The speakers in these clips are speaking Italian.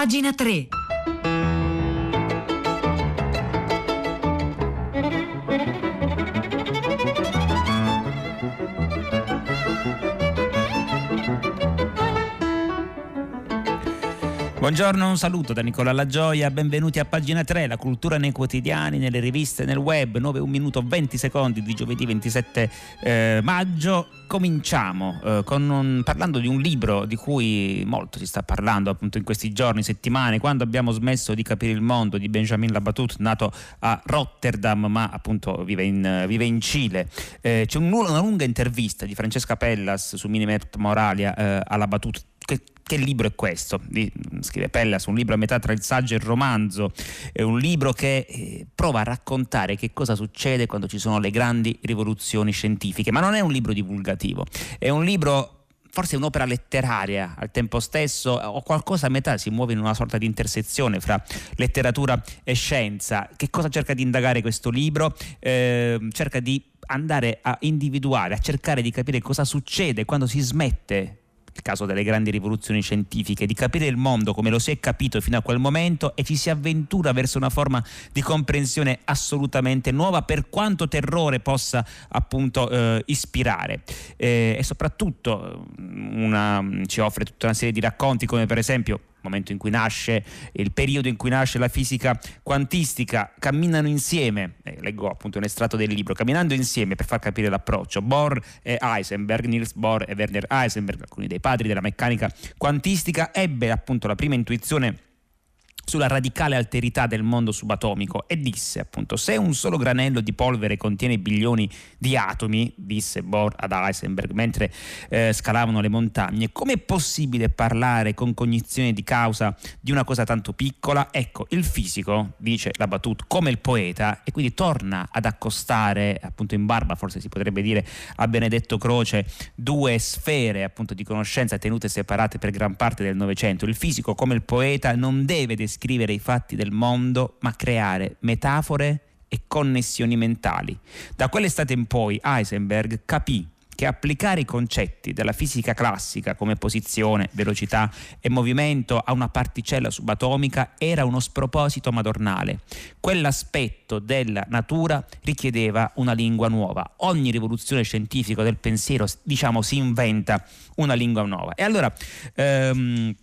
Pagina 3. Buongiorno, un saluto da Nicola Lagioia, benvenuti a pagina 3, la cultura nei quotidiani, nelle riviste, nel web, 9 1 minuto 20 secondi di giovedì 27 eh, maggio. Cominciamo eh, un, parlando di un libro di cui molto si sta parlando appunto in questi giorni, settimane, quando abbiamo smesso di capire il mondo di Benjamin Labatut, nato a Rotterdam ma appunto vive in, vive in Cile. Eh, c'è un, una lunga intervista di Francesca Pellas su Minimet Moralia eh, a Labatut che, che libro è questo? Scrive Pellas, un libro a metà tra il saggio e il romanzo, è un libro che eh, prova a raccontare che cosa succede quando ci sono le grandi rivoluzioni scientifiche, ma non è un libro divulgativo, è un libro forse un'opera letteraria al tempo stesso o qualcosa a metà, si muove in una sorta di intersezione fra letteratura e scienza. Che cosa cerca di indagare questo libro? Eh, cerca di andare a individuare, a cercare di capire cosa succede quando si smette il caso delle grandi rivoluzioni scientifiche, di capire il mondo come lo si è capito fino a quel momento e ci si avventura verso una forma di comprensione assolutamente nuova per quanto terrore possa appunto eh, ispirare. Eh, e soprattutto una, ci offre tutta una serie di racconti come per esempio momento in cui nasce, il periodo in cui nasce la fisica quantistica, camminano insieme, eh, leggo appunto un estratto del libro, camminando insieme per far capire l'approccio, Bohr e Heisenberg, Niels Bohr e Werner Heisenberg, alcuni dei padri della meccanica quantistica, ebbe appunto la prima intuizione sulla radicale alterità del mondo subatomico e disse appunto se un solo granello di polvere contiene bilioni di atomi, disse Bohr ad Heisenberg mentre eh, scalavano le montagne, com'è possibile parlare con cognizione di causa di una cosa tanto piccola? Ecco, il fisico, dice la Batut, come il poeta e quindi torna ad accostare appunto in barba, forse si potrebbe dire a Benedetto Croce, due sfere appunto di conoscenza tenute separate per gran parte del Novecento. Il fisico come il poeta non deve descrivere descrivere i fatti del mondo, ma creare metafore e connessioni mentali. Da quell'estate in poi Heisenberg capì che applicare i concetti della fisica classica come posizione, velocità e movimento a una particella subatomica era uno sproposito madornale. Quell'aspetto della natura richiedeva una lingua nuova. Ogni rivoluzione scientifica del pensiero, diciamo, si inventa una lingua nuova. E allora ehm,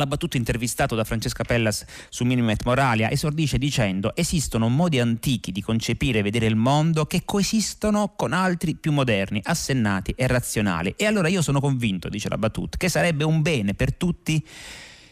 L'ha battuto intervistato da Francesca Pellas su Minimet Moralia esordisce dicendo esistono modi antichi di concepire e vedere il mondo che coesistono con altri più moderni, assennati e razionali. E allora io sono convinto, dice la battuta, che sarebbe un bene per tutti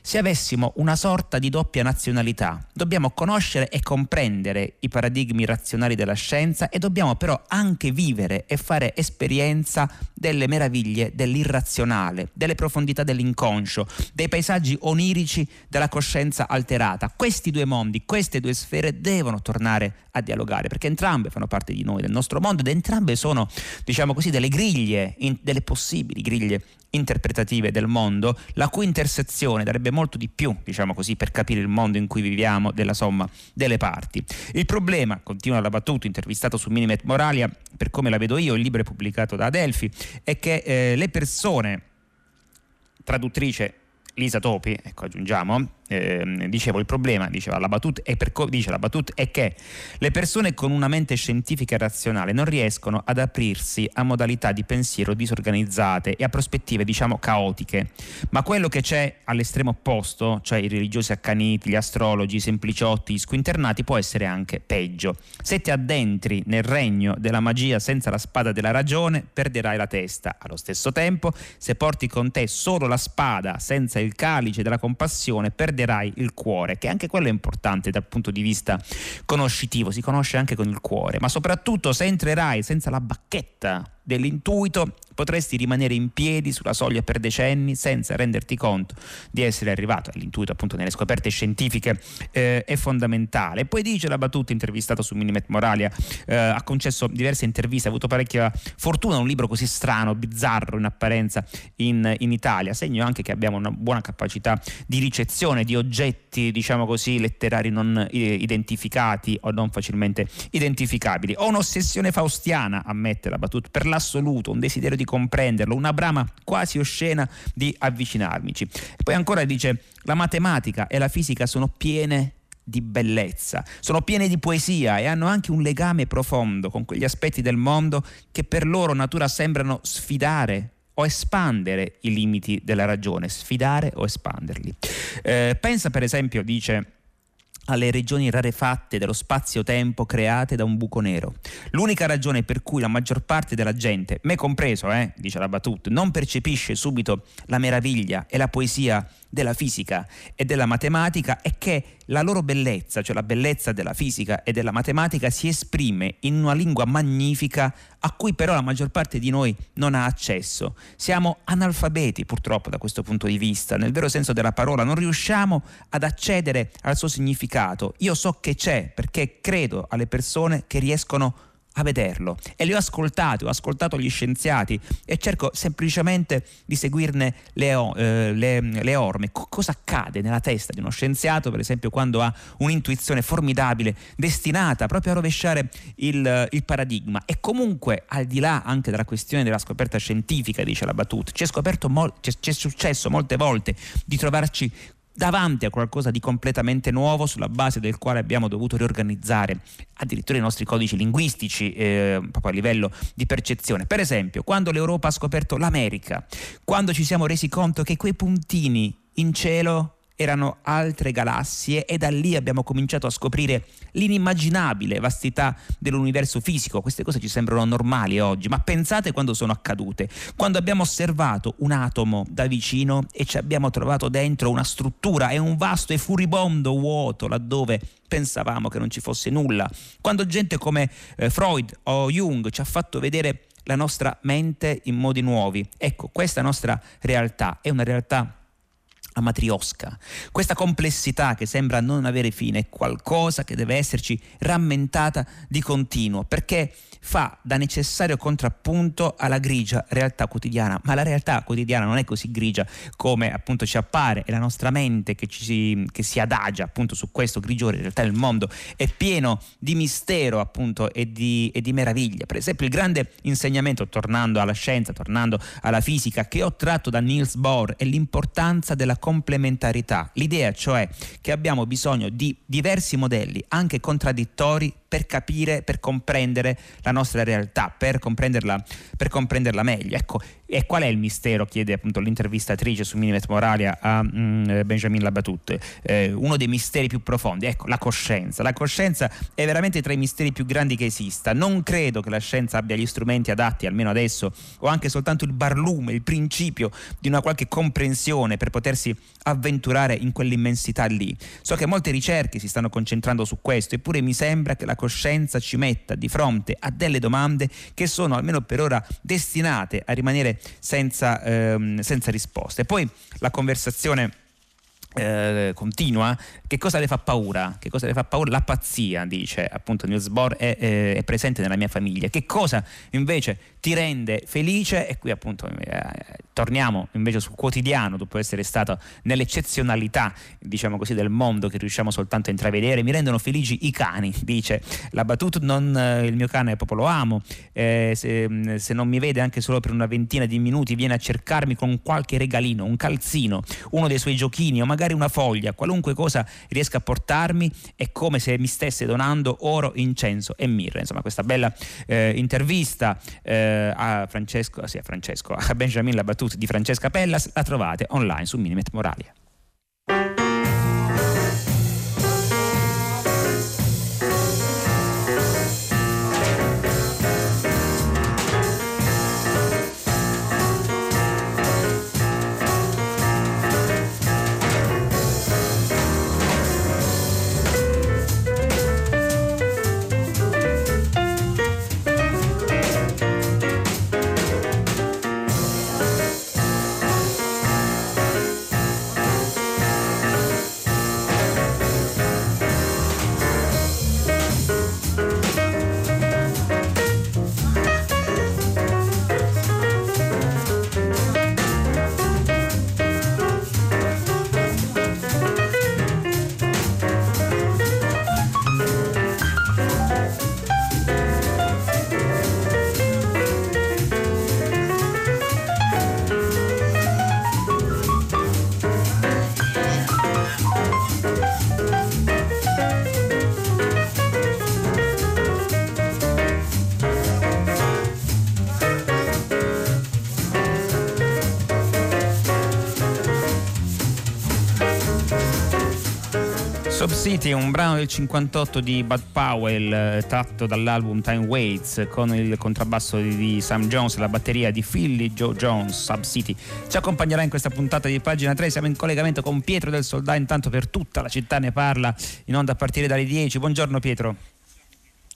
se avessimo una sorta di doppia nazionalità. Dobbiamo conoscere e comprendere i paradigmi razionali della scienza e dobbiamo però anche vivere e fare esperienza delle meraviglie dell'irrazionale, delle profondità dell'inconscio, dei paesaggi onirici della coscienza alterata. Questi due mondi, queste due sfere devono tornare a dialogare perché entrambe fanno parte di noi, del nostro mondo ed entrambe sono, diciamo così, delle griglie, delle possibili griglie interpretative del mondo, la cui intersezione darebbe molto di più, diciamo così, per capire il mondo in cui viviamo della somma delle parti. Il problema, continua la battuta, intervistato su Minimet Moralia, per come la vedo io, il libro è pubblicato da Adelphi, è che eh, le persone, traduttrice Lisa Topi, ecco aggiungiamo, eh, dicevo il problema, diceva la battuta, è per, dice la battuta è che le persone con una mente scientifica e razionale non riescono ad aprirsi a modalità di pensiero disorganizzate e a prospettive diciamo caotiche, ma quello che c'è all'estremo opposto, cioè i religiosi accaniti, gli astrologi, i sempliciotti, gli squinternati, può essere anche peggio. Se ti addentri nel regno della magia senza la spada della ragione, perderai la testa. Allo stesso tempo, se porti con te solo la spada senza il calice della compassione, perderai perderai il cuore, che anche quello è importante dal punto di vista conoscitivo, si conosce anche con il cuore, ma soprattutto se entrerai senza la bacchetta dell'intuito potresti rimanere in piedi sulla soglia per decenni senza renderti conto di essere arrivato. L'intuito appunto nelle scoperte scientifiche eh, è fondamentale. Poi dice la battuta intervistato su Minimet Moralia, eh, ha concesso diverse interviste, ha avuto parecchia fortuna, un libro così strano, bizzarro in apparenza in, in Italia, segno anche che abbiamo una buona capacità di ricezione di oggetti, diciamo così, letterari non eh, identificati o non facilmente identificabili. Ho un'ossessione faustiana, ammette la battuta, per la assoluto, un desiderio di comprenderlo, una brama quasi oscena di avvicinarmici. E poi ancora dice, la matematica e la fisica sono piene di bellezza, sono piene di poesia e hanno anche un legame profondo con quegli aspetti del mondo che per loro natura sembrano sfidare o espandere i limiti della ragione, sfidare o espanderli. Eh, pensa per esempio, dice alle regioni rarefatte dello spazio-tempo create da un buco nero. L'unica ragione per cui la maggior parte della gente, me compreso, eh, dice la Batut, non percepisce subito la meraviglia e la poesia della fisica e della matematica è che la loro bellezza, cioè la bellezza della fisica e della matematica, si esprime in una lingua magnifica a cui però la maggior parte di noi non ha accesso. Siamo analfabeti purtroppo da questo punto di vista, nel vero senso della parola, non riusciamo ad accedere al suo significato. Io so che c'è perché credo alle persone che riescono a a vederlo e li ho ascoltati, ho ascoltato gli scienziati e cerco semplicemente di seguirne le, eh, le, le orme. C- cosa accade nella testa di uno scienziato, per esempio, quando ha un'intuizione formidabile destinata proprio a rovesciare il, il paradigma? E comunque, al di là anche della questione della scoperta scientifica, dice la Batut, ci è, mol- c'è successo molte volte di trovarci davanti a qualcosa di completamente nuovo sulla base del quale abbiamo dovuto riorganizzare addirittura i nostri codici linguistici eh, proprio a livello di percezione. Per esempio, quando l'Europa ha scoperto l'America, quando ci siamo resi conto che quei puntini in cielo erano altre galassie e da lì abbiamo cominciato a scoprire l'inimmaginabile vastità dell'universo fisico. Queste cose ci sembrano normali oggi, ma pensate quando sono accadute, quando abbiamo osservato un atomo da vicino e ci abbiamo trovato dentro una struttura e un vasto e furibondo vuoto laddove pensavamo che non ci fosse nulla, quando gente come eh, Freud o Jung ci ha fatto vedere la nostra mente in modi nuovi. Ecco, questa nostra realtà è una realtà a matriosca. Questa complessità che sembra non avere fine è qualcosa che deve esserci rammentata di continuo, perché fa da necessario contrappunto alla grigia realtà quotidiana, ma la realtà quotidiana non è così grigia come appunto ci appare, è la nostra mente che, ci, che si adagia appunto su questo grigiore, in realtà il mondo è pieno di mistero appunto e di, e di meraviglia. Per esempio il grande insegnamento, tornando alla scienza, tornando alla fisica, che ho tratto da Niels Bohr è l'importanza della complementarità, l'idea cioè che abbiamo bisogno di diversi modelli, anche contraddittori, per capire, per comprendere la nostra realtà, per comprenderla, per comprenderla meglio. Ecco, e qual è il mistero? chiede appunto l'intervistatrice su Minimet Moralia a mm, Benjamin Labatut. Eh, uno dei misteri più profondi, ecco, la coscienza. La coscienza è veramente tra i misteri più grandi che esista. Non credo che la scienza abbia gli strumenti adatti, almeno adesso, o anche soltanto il barlume, il principio di una qualche comprensione per potersi avventurare in quell'immensità lì. So che molte ricerche si stanno concentrando su questo, eppure mi sembra che la coscienza ci metta di fronte a delle domande che sono almeno per ora destinate a rimanere senza, ehm, senza risposte. Poi la conversazione eh, continua, che cosa le fa paura? Che cosa le fa paura? La pazzia, dice appunto Niels Bohr, è, è, è presente nella mia famiglia. Che cosa invece ti rende felice? E qui appunto eh, torniamo invece sul quotidiano, dopo essere stato nell'eccezionalità, diciamo così, del mondo che riusciamo soltanto a intravedere. Mi rendono felici i cani, dice la battuta, non, eh, il mio cane proprio lo amo, eh, se, se non mi vede anche solo per una ventina di minuti viene a cercarmi con qualche regalino, un calzino, uno dei suoi giochini o magari magari una foglia, qualunque cosa riesca a portarmi, è come se mi stesse donando oro, incenso e mirra. Insomma, questa bella eh, intervista eh, a Francesco, sì, a Francesco, a Benjamin Labatut di Francesca Pellas la trovate online su Minimet Moralia. City, un brano del 58 di Bud Powell eh, tratto dall'album Time Waits con il contrabbasso di Sam Jones e la batteria di Philly Joe Jones, Sub City. Ci accompagnerà in questa puntata di pagina 3, siamo in collegamento con Pietro del Soldà, intanto per tutta la città ne parla in onda a partire dalle 10. Buongiorno Pietro.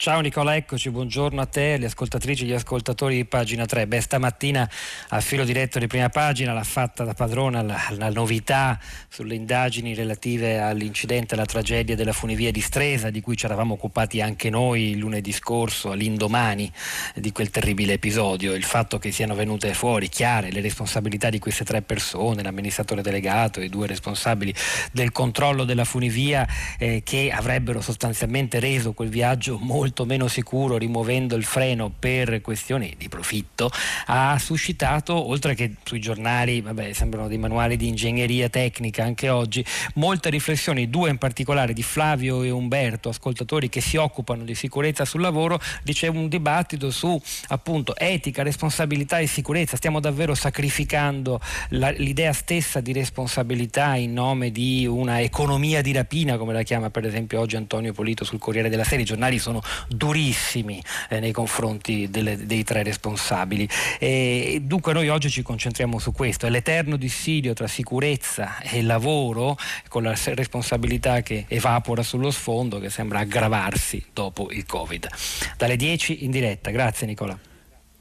Ciao Nicola, eccoci, buongiorno a te, alle ascoltatrici e agli ascoltatori di pagina 3. Beh, stamattina a filo diretto di prima pagina l'ha fatta da padrona la, la novità sulle indagini relative all'incidente, alla tragedia della funivia di Stresa, di cui ci eravamo occupati anche noi lunedì scorso, all'indomani di quel terribile episodio. Il fatto che siano venute fuori chiare le responsabilità di queste tre persone, l'amministratore delegato e i due responsabili del controllo della funivia, eh, che avrebbero sostanzialmente reso quel viaggio molto molto meno sicuro rimuovendo il freno per questioni di profitto, ha suscitato, oltre che sui giornali, vabbè, sembrano dei manuali di ingegneria tecnica anche oggi, molte riflessioni, due in particolare di Flavio e Umberto, ascoltatori che si occupano di sicurezza sul lavoro, dicevo un dibattito su appunto etica, responsabilità e sicurezza, stiamo davvero sacrificando la, l'idea stessa di responsabilità in nome di una economia di rapina, come la chiama per esempio oggi Antonio Polito sul Corriere della Sera, i giornali sono durissimi eh, nei confronti delle, dei tre responsabili. E dunque noi oggi ci concentriamo su questo, è l'eterno dissidio tra sicurezza e lavoro con la responsabilità che evapora sullo sfondo che sembra aggravarsi dopo il Covid. Dalle 10 in diretta, grazie Nicola.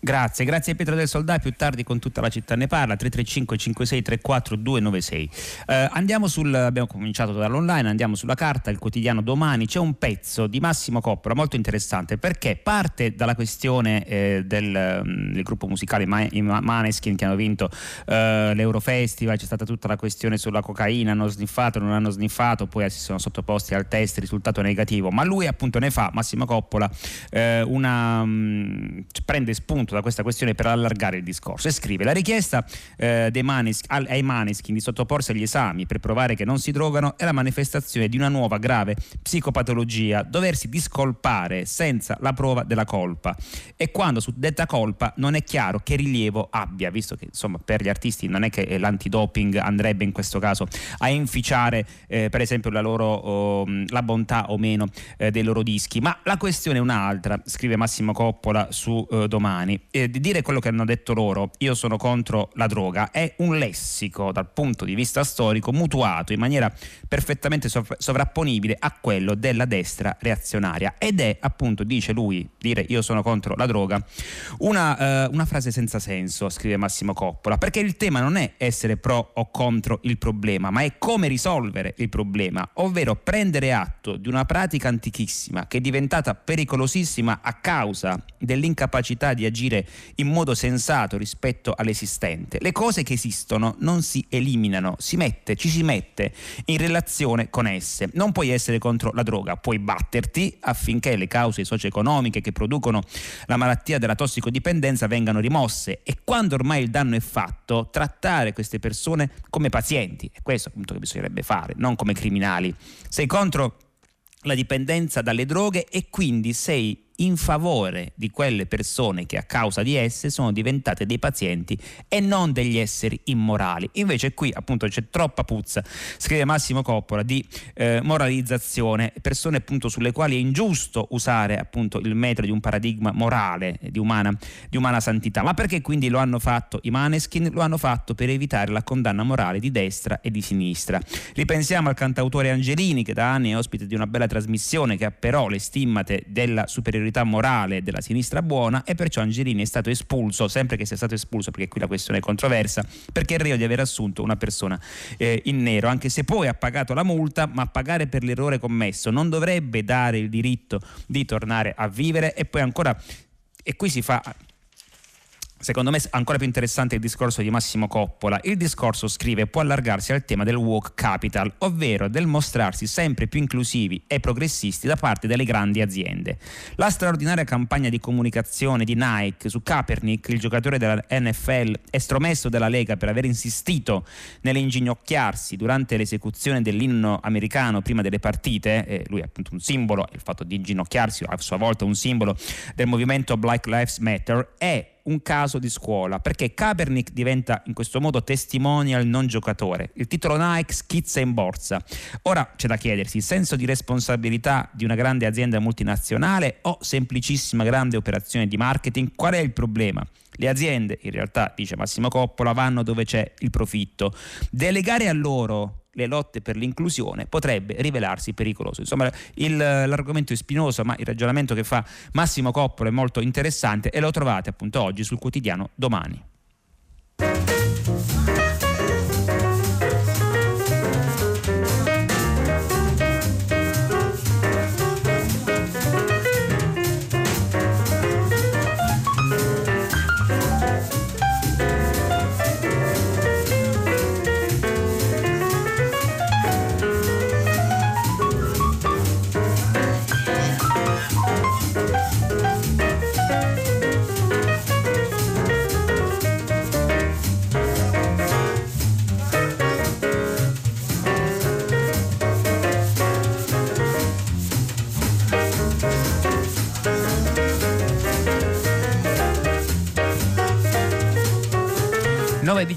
Grazie, grazie Pietro del Soldà, più tardi con tutta la città ne parla, 335 5634 296. Eh, andiamo sul, abbiamo cominciato dall'online, andiamo sulla carta, il quotidiano domani, c'è un pezzo di Massimo Coppola molto interessante perché parte dalla questione eh, del, mm, del, gruppo musicale Maneskin che hanno vinto eh, l'Eurofestival, c'è stata tutta la questione sulla cocaina, hanno sniffato, non hanno sniffato, poi si sono sottoposti al test, risultato negativo, ma lui appunto ne fa, Massimo Coppola, eh, una, mm, prende spunto appunto da questa questione per allargare il discorso. E scrive la richiesta eh, manis- ai Maneskin di sottoporsi agli esami per provare che non si drogano è la manifestazione di una nuova grave psicopatologia, doversi discolpare senza la prova della colpa. E quando su detta colpa non è chiaro che rilievo abbia, visto che insomma per gli artisti non è che l'antidoping andrebbe in questo caso a inficiare eh, per esempio la loro oh, la bontà o meno eh, dei loro dischi, ma la questione è un'altra, scrive Massimo Coppola su eh, domani eh, di dire quello che hanno detto loro, io sono contro la droga, è un lessico dal punto di vista storico mutuato in maniera perfettamente sov- sovrapponibile a quello della destra reazionaria. Ed è appunto, dice lui, dire io sono contro la droga, una, eh, una frase senza senso, scrive Massimo Coppola, perché il tema non è essere pro o contro il problema, ma è come risolvere il problema, ovvero prendere atto di una pratica antichissima che è diventata pericolosissima a causa dell'incapacità di agire agire in modo sensato rispetto all'esistente. Le cose che esistono non si eliminano, si mette, ci si mette in relazione con esse. Non puoi essere contro la droga, puoi batterti affinché le cause socio-economiche che producono la malattia della tossicodipendenza vengano rimosse e quando ormai il danno è fatto, trattare queste persone come pazienti. È questo appunto che bisognerebbe fare, non come criminali. Sei contro la dipendenza dalle droghe e quindi sei in favore di quelle persone che a causa di esse sono diventate dei pazienti e non degli esseri immorali. Invece qui appunto c'è troppa puzza, scrive Massimo Coppola, di eh, moralizzazione, persone appunto sulle quali è ingiusto usare appunto il metro di un paradigma morale, di umana, di umana santità. Ma perché quindi lo hanno fatto i Maneskin? Lo hanno fatto per evitare la condanna morale di destra e di sinistra. Ripensiamo al cantautore Angelini che da anni è ospite di una bella trasmissione che ha però le stimmate della superiorità superiorità morale della sinistra buona e perciò Angelini è stato espulso, sempre che sia stato espulso perché qui la questione è controversa, perché è reo di aver assunto una persona eh, in nero, anche se poi ha pagato la multa, ma pagare per l'errore commesso non dovrebbe dare il diritto di tornare a vivere e poi ancora e qui si fa Secondo me è ancora più interessante il discorso di Massimo Coppola. Il discorso, scrive, può allargarsi al tema del woke capital, ovvero del mostrarsi sempre più inclusivi e progressisti da parte delle grandi aziende. La straordinaria campagna di comunicazione di Nike su Kaepernick, il giocatore della NFL estromesso dalla Lega per aver insistito nell'inginocchiarsi durante l'esecuzione dell'inno americano prima delle partite, eh, lui è appunto un simbolo, il fatto di inginocchiarsi a sua volta un simbolo del movimento Black Lives Matter, è un caso di scuola perché Kaepernick diventa in questo modo testimonial non giocatore. Il titolo Nike schizza in borsa. Ora c'è da chiedersi il senso di responsabilità di una grande azienda multinazionale o semplicissima grande operazione di marketing? Qual è il problema? Le aziende, in realtà, dice Massimo Coppola, vanno dove c'è il profitto. Delegare a loro le lotte per l'inclusione potrebbe rivelarsi pericoloso. Insomma, il, l'argomento è spinoso, ma il ragionamento che fa Massimo Coppola è molto interessante e lo trovate appunto oggi sul quotidiano Domani.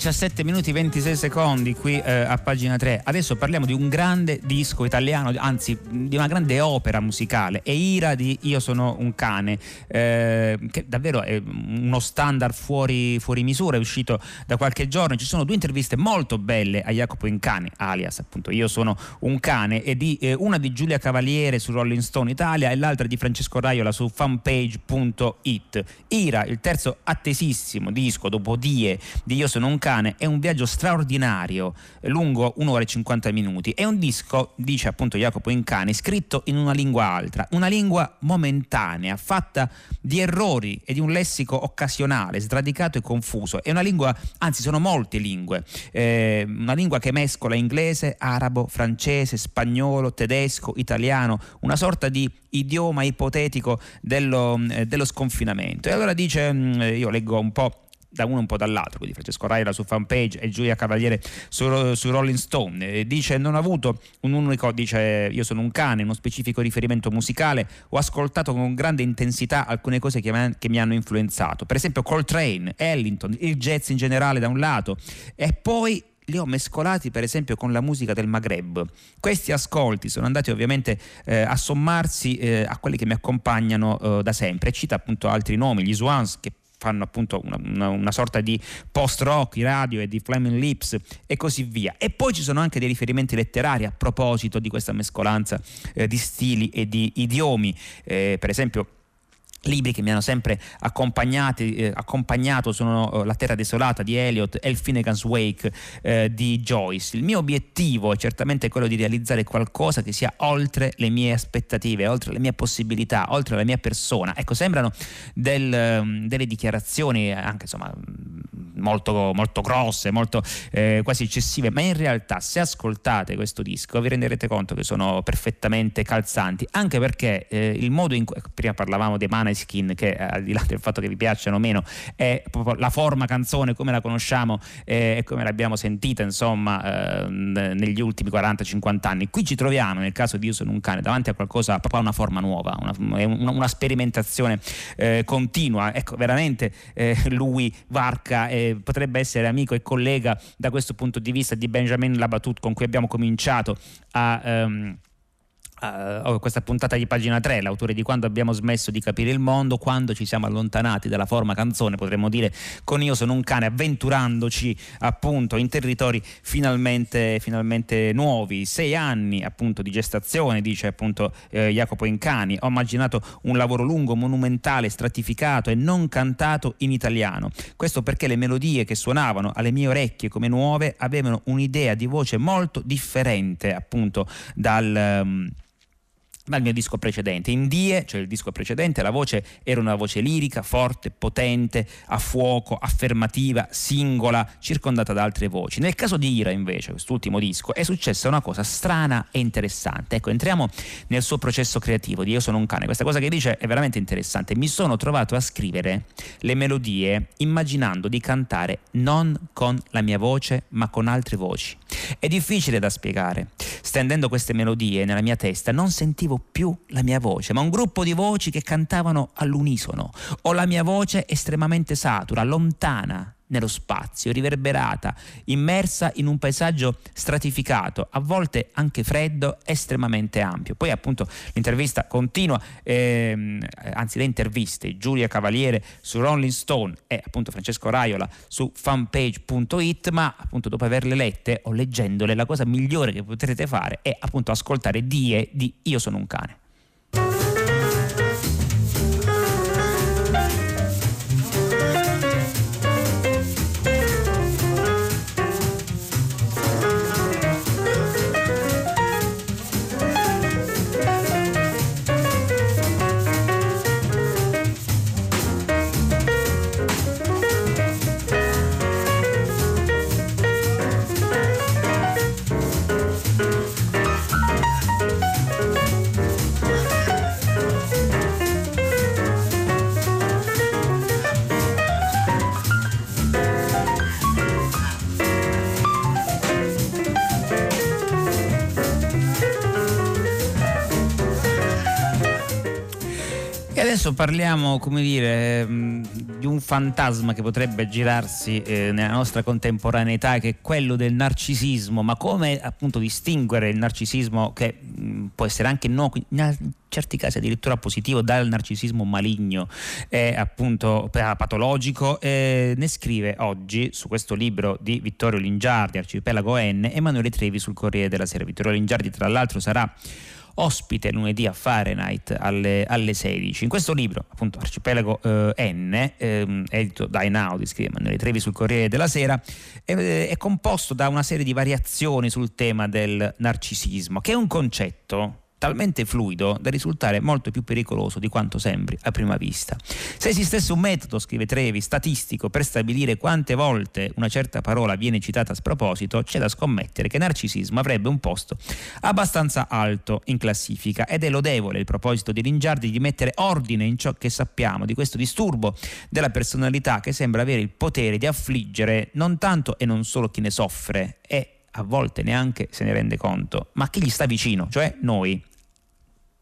17 minuti 26 secondi qui eh, a pagina 3. Adesso parliamo di un grande disco italiano, anzi di una grande opera musicale. È Ira di Io sono un cane, eh, che davvero è uno standard fuori, fuori, misura, è uscito da qualche giorno. Ci sono due interviste molto belle a Jacopo Incani, alias appunto Io sono un cane, e di, eh, una di Giulia Cavaliere su Rolling Stone Italia e l'altra di Francesco Raiola su fanpage.it. Ira, il terzo attesissimo disco dopo Die di Io sono un cane è un viaggio straordinario, lungo un'ora e 50 minuti. È un disco, dice appunto Jacopo Incani, scritto in una lingua altra, una lingua momentanea, fatta di errori e di un lessico occasionale, sradicato e confuso. È una lingua, anzi sono molte lingue, eh, una lingua che mescola inglese, arabo, francese, spagnolo, tedesco, italiano, una sorta di idioma ipotetico dello, eh, dello sconfinamento. E allora dice, mm, io leggo un po' da uno un po' dall'altro, quindi Francesco Raira su fanpage e Giulia Cavaliere su, su Rolling Stone. Eh, dice non ho avuto un unico, dice io sono un cane, uno specifico riferimento musicale, ho ascoltato con grande intensità alcune cose che, che mi hanno influenzato, per esempio Coltrane, Ellington, il jazz in generale da un lato e poi li ho mescolati per esempio con la musica del Maghreb. Questi ascolti sono andati ovviamente eh, a sommarsi eh, a quelli che mi accompagnano eh, da sempre. Cita appunto altri nomi, gli Swans che fanno appunto una, una, una sorta di post rock, i radio e di Flaming Lips e così via. E poi ci sono anche dei riferimenti letterari a proposito di questa mescolanza eh, di stili e di idiomi, eh, per esempio libri che mi hanno sempre eh, accompagnato sono uh, La terra desolata di Eliot e Il Finnegan's Wake eh, di Joyce. Il mio obiettivo è certamente quello di realizzare qualcosa che sia oltre le mie aspettative, oltre le mie possibilità, oltre la mia persona. Ecco, sembrano del, um, delle dichiarazioni anche insomma molto, molto grosse, molto eh, quasi eccessive, ma in realtà se ascoltate questo disco vi renderete conto che sono perfettamente calzanti, anche perché eh, il modo in cui prima parlavamo dei Maneskin che eh, al di là del fatto che vi piacciono o meno è proprio la forma canzone come la conosciamo eh, e come l'abbiamo sentita insomma eh, negli ultimi 40-50 anni. Qui ci troviamo nel caso di Io sono un cane davanti a qualcosa proprio a una forma nuova, una, una, una sperimentazione eh, continua. Ecco, veramente lui varca e potrebbe essere amico e collega da questo punto di vista di Benjamin Labatut con cui abbiamo cominciato a... Um, uh, questa puntata di pagina 3, l'autore di quando abbiamo smesso di capire il mondo, quando ci siamo allontanati dalla forma canzone, potremmo dire con Io sono un cane, avventurandoci appunto in territori finalmente, finalmente nuovi. Sei anni appunto di gestazione, dice appunto eh, Jacopo Incani. Ho immaginato un lavoro lungo, monumentale, stratificato e non cantato in italiano. Questo perché le melodie che suonavano alle mie orecchie come nuove avevano un'idea di voce molto differente appunto dal... Um, dal mio disco precedente. In Die, cioè il disco precedente, la voce era una voce lirica, forte, potente, a fuoco, affermativa, singola, circondata da altre voci. Nel caso di Ira, invece, quest'ultimo disco, è successa una cosa strana e interessante. Ecco, entriamo nel suo processo creativo di Io sono un cane. Questa cosa che dice è veramente interessante. Mi sono trovato a scrivere le melodie immaginando di cantare non con la mia voce, ma con altre voci. È difficile da spiegare. Stendendo queste melodie nella mia testa non sentivo più la mia voce, ma un gruppo di voci che cantavano all'unisono, o la mia voce estremamente satura, lontana nello spazio, riverberata, immersa in un paesaggio stratificato, a volte anche freddo, estremamente ampio. Poi appunto l'intervista continua, ehm, anzi le interviste, Giulia Cavaliere su Rolling Stone e appunto Francesco Raiola su fanpage.it, ma appunto dopo averle lette o leggendole la cosa migliore che potrete fare è appunto ascoltare Die di Io sono un cane. Adesso parliamo, come dire, mm, di un fantasma che potrebbe girarsi eh, nella nostra contemporaneità, che è quello del narcisismo, ma come appunto distinguere il narcisismo che mm, può essere anche no, in certi casi addirittura positivo dal narcisismo maligno? E appunto patologico eh, ne scrive oggi su questo libro di Vittorio Lingiardi Arcipelago N Emanuele Trevi sul Corriere della Sera. Vittorio Lingiardi tra l'altro sarà ospite lunedì a Fahrenheit alle, alle 16. In questo libro, appunto Arcipelago eh, N, eh, edito da Einaudi, scrive Emanuele Trevi sul Corriere della Sera, è, è composto da una serie di variazioni sul tema del narcisismo, che è un concetto talmente fluido da risultare molto più pericoloso di quanto sembri a prima vista. Se esistesse un metodo, scrive Trevi, statistico per stabilire quante volte una certa parola viene citata a sproposito, c'è da scommettere che narcisismo avrebbe un posto abbastanza alto in classifica ed è lodevole il proposito di Ringiardi di mettere ordine in ciò che sappiamo di questo disturbo della personalità che sembra avere il potere di affliggere non tanto e non solo chi ne soffre e a volte neanche se ne rende conto, ma chi gli sta vicino, cioè noi.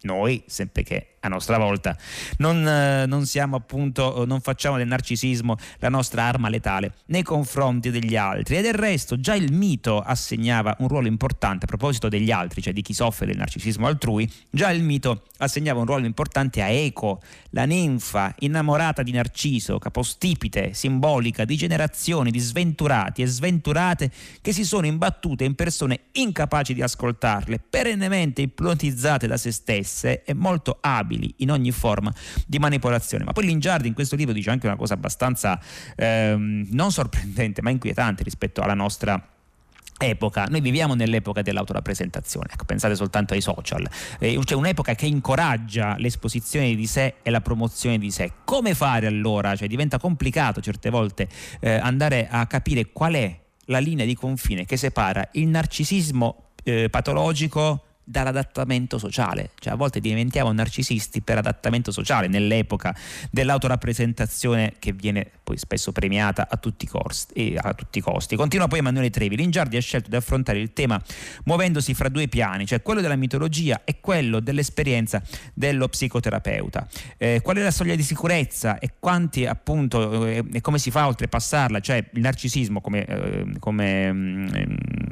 Noi, sempre che a nostra volta non, eh, non, siamo appunto, non facciamo del narcisismo la nostra arma letale nei confronti degli altri. E del resto già il mito assegnava un ruolo importante a proposito degli altri, cioè di chi soffre del narcisismo altrui, già il mito assegnava un ruolo importante a Eco, la ninfa innamorata di Narciso, capostipite, simbolica di generazioni di sventurati e sventurate che si sono imbattute in persone incapaci di ascoltarle, perennemente ipnotizzate da se stesse e molto abili vulnerabili in ogni forma di manipolazione. Ma poi Lingiardi in questo libro dice anche una cosa abbastanza ehm, non sorprendente ma inquietante rispetto alla nostra epoca, noi viviamo nell'epoca dell'autorappresentazione, ecco, pensate soltanto ai social, eh, c'è un'epoca che incoraggia l'esposizione di sé e la promozione di sé. Come fare allora? Cioè, diventa complicato certe volte eh, andare a capire qual è la linea di confine che separa il narcisismo eh, patologico dall'adattamento sociale, cioè a volte diventiamo narcisisti per adattamento sociale nell'epoca dell'autorappresentazione che viene poi spesso premiata a tutti, costi, a tutti i costi. Continua poi Emanuele Trevi, Lingiardi ha scelto di affrontare il tema muovendosi fra due piani, cioè quello della mitologia e quello dell'esperienza dello psicoterapeuta. Eh, qual è la soglia di sicurezza e quanti appunto eh, e come si fa a oltrepassarla, cioè il narcisismo come, eh, come mm,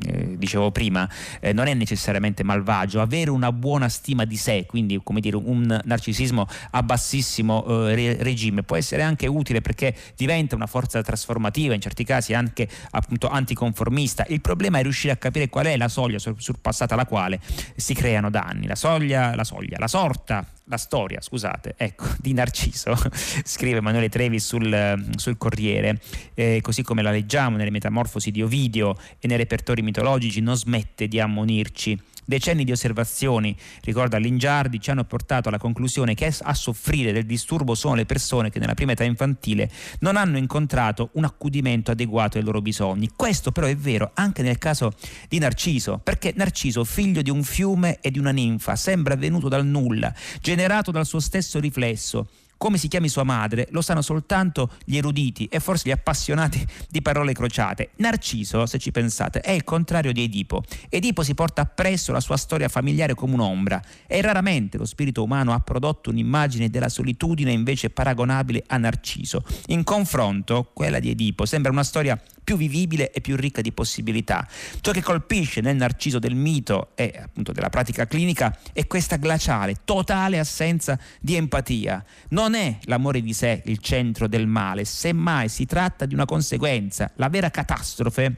eh, dicevo prima eh, non è necessariamente malvagio coraggio, avere una buona stima di sé, quindi come dire un narcisismo a bassissimo eh, regime, può essere anche utile perché diventa una forza trasformativa, in certi casi anche appunto anticonformista. Il problema è riuscire a capire qual è la soglia surpassata la quale si creano danni. La soglia, la soglia, la sorta la storia, scusate, ecco, di Narciso, scrive Emanuele Trevi sul, sul Corriere, eh, così come la leggiamo nelle metamorfosi di Ovidio e nei repertori mitologici, non smette di ammonirci Decenni di osservazioni, ricorda Lingiardi, ci hanno portato alla conclusione che a soffrire del disturbo sono le persone che nella prima età infantile non hanno incontrato un accudimento adeguato ai loro bisogni. Questo però è vero anche nel caso di Narciso, perché Narciso, figlio di un fiume e di una ninfa, sembra venuto dal nulla, generato dal suo stesso riflesso, come si chiami sua madre lo sanno soltanto gli eruditi e forse gli appassionati di parole crociate. Narciso, se ci pensate, è il contrario di Edipo. Edipo si porta appresso la sua storia familiare come un'ombra e raramente lo spirito umano ha prodotto un'immagine della solitudine invece paragonabile a Narciso. In confronto, quella di Edipo sembra una storia più vivibile e più ricca di possibilità. Ciò che colpisce nel narciso del mito e appunto della pratica clinica è questa glaciale, totale assenza di empatia. Non è l'amore di sé il centro del male, semmai si tratta di una conseguenza. La vera catastrofe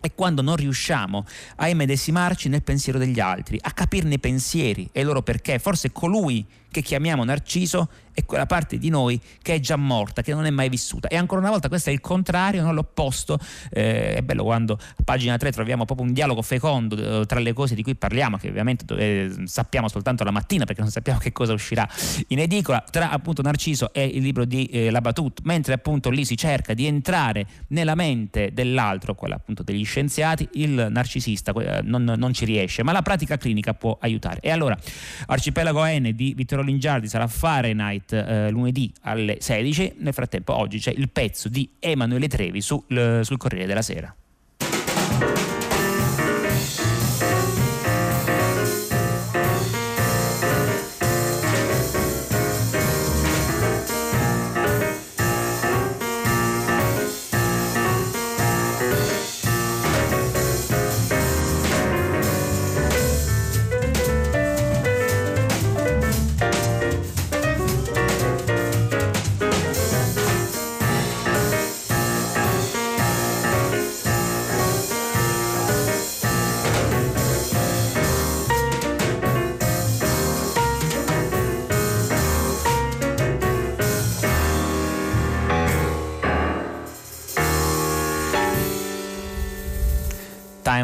è quando non riusciamo a immedesimarci nel pensiero degli altri, a capirne i pensieri e loro perché. Forse colui che chiamiamo Narciso è quella parte di noi che è già morta, che non è mai vissuta. E ancora una volta questo è il contrario, non l'opposto. Eh, è bello quando a pagina 3 troviamo proprio un dialogo fecondo eh, tra le cose di cui parliamo, che ovviamente eh, sappiamo soltanto la mattina perché non sappiamo che cosa uscirà in edicola, tra appunto Narciso e il libro di eh, La Batut, mentre appunto lì si cerca di entrare nella mente dell'altro, quella appunto degli scienziati, il narcisista non, non ci riesce, ma la pratica clinica può aiutare. E allora Arcipelago N di Vittorio Lingiardi sarà Fahrenheit eh, lunedì alle 16. Nel frattempo oggi c'è il pezzo di Emanuele Trevi sul, sul Corriere della Sera.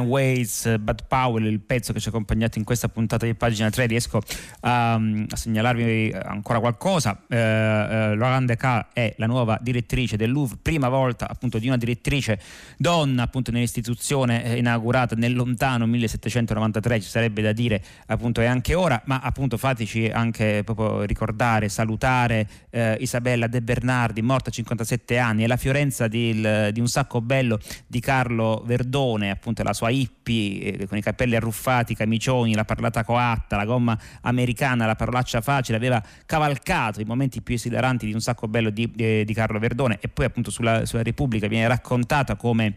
Time Waits, Bud Powell, il pezzo che ci ha accompagnato in questa puntata di pagina 3, riesco a, a segnalarvi ancora qualcosa. Eh, eh, Laurent Descartes è la nuova direttrice del Louvre, prima volta appunto di una direttrice donna appunto nell'istituzione eh, inaugurata nel lontano 1793, ci sarebbe da dire appunto è anche ora, ma appunto fateci anche proprio ricordare, salutare eh, Isabella De Bernardi, morta a 57 anni, e la Fiorenza di, di un sacco bello di Carlo Verdone, appunto la sua hippie eh, con i capelli arruffati, camicioni, la parlata coatta, la gomma americana, la parolaccia facile, aveva cavalcato i momenti più esilaranti di un sacco bello di, di, di Carlo Verdone e poi appunto sulla, sulla Repubblica viene raccontata come,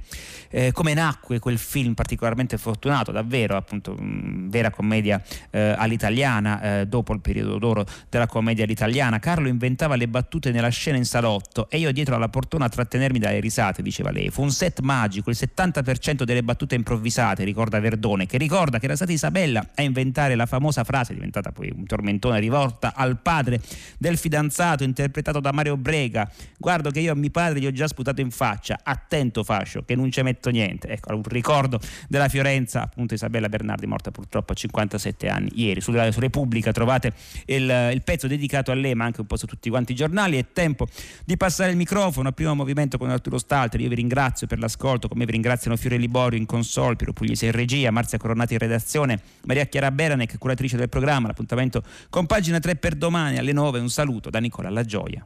eh, come, nacque quel film particolarmente fortunato, davvero appunto mh, vera commedia eh, all'italiana eh, dopo il periodo d'oro della commedia all'italiana. Carlo inventava le battute nella scena in salotto e io dietro alla portona a trattenermi dalle risate, diceva lei. Fu un set magico, il 70% delle battute improvvisate, ricorda Verdone, che ricorda che era stata Isabella a inventare la famosa frase, diventata poi un tormentone rivolta al padre del fidanzato, interpretato da Mario Brega. Guardo che io a mio padre gli ho già sputato in faccia, attento fascio, che non ci metto niente. Ecco, un ricordo della Fiorenza, appunto Isabella Bernardi, morta purtroppo a 57 anni ieri. Sulla, su Repubblica trovate il, il pezzo dedicato a lei, ma anche un po' su tutti quanti i giornali. È tempo di passare il microfono al primo movimento con Arturo Stalter. Io vi ringrazio per l'ascolto, come vi ringraziano Fiore Liborio in console Sol, Piero Puglisi in regia, Marzia Coronati in redazione, Maria Chiara Beranec, curatrice del programma. L'appuntamento con pagina 3 per domani alle 9. Un saluto da Nicola La Gioia.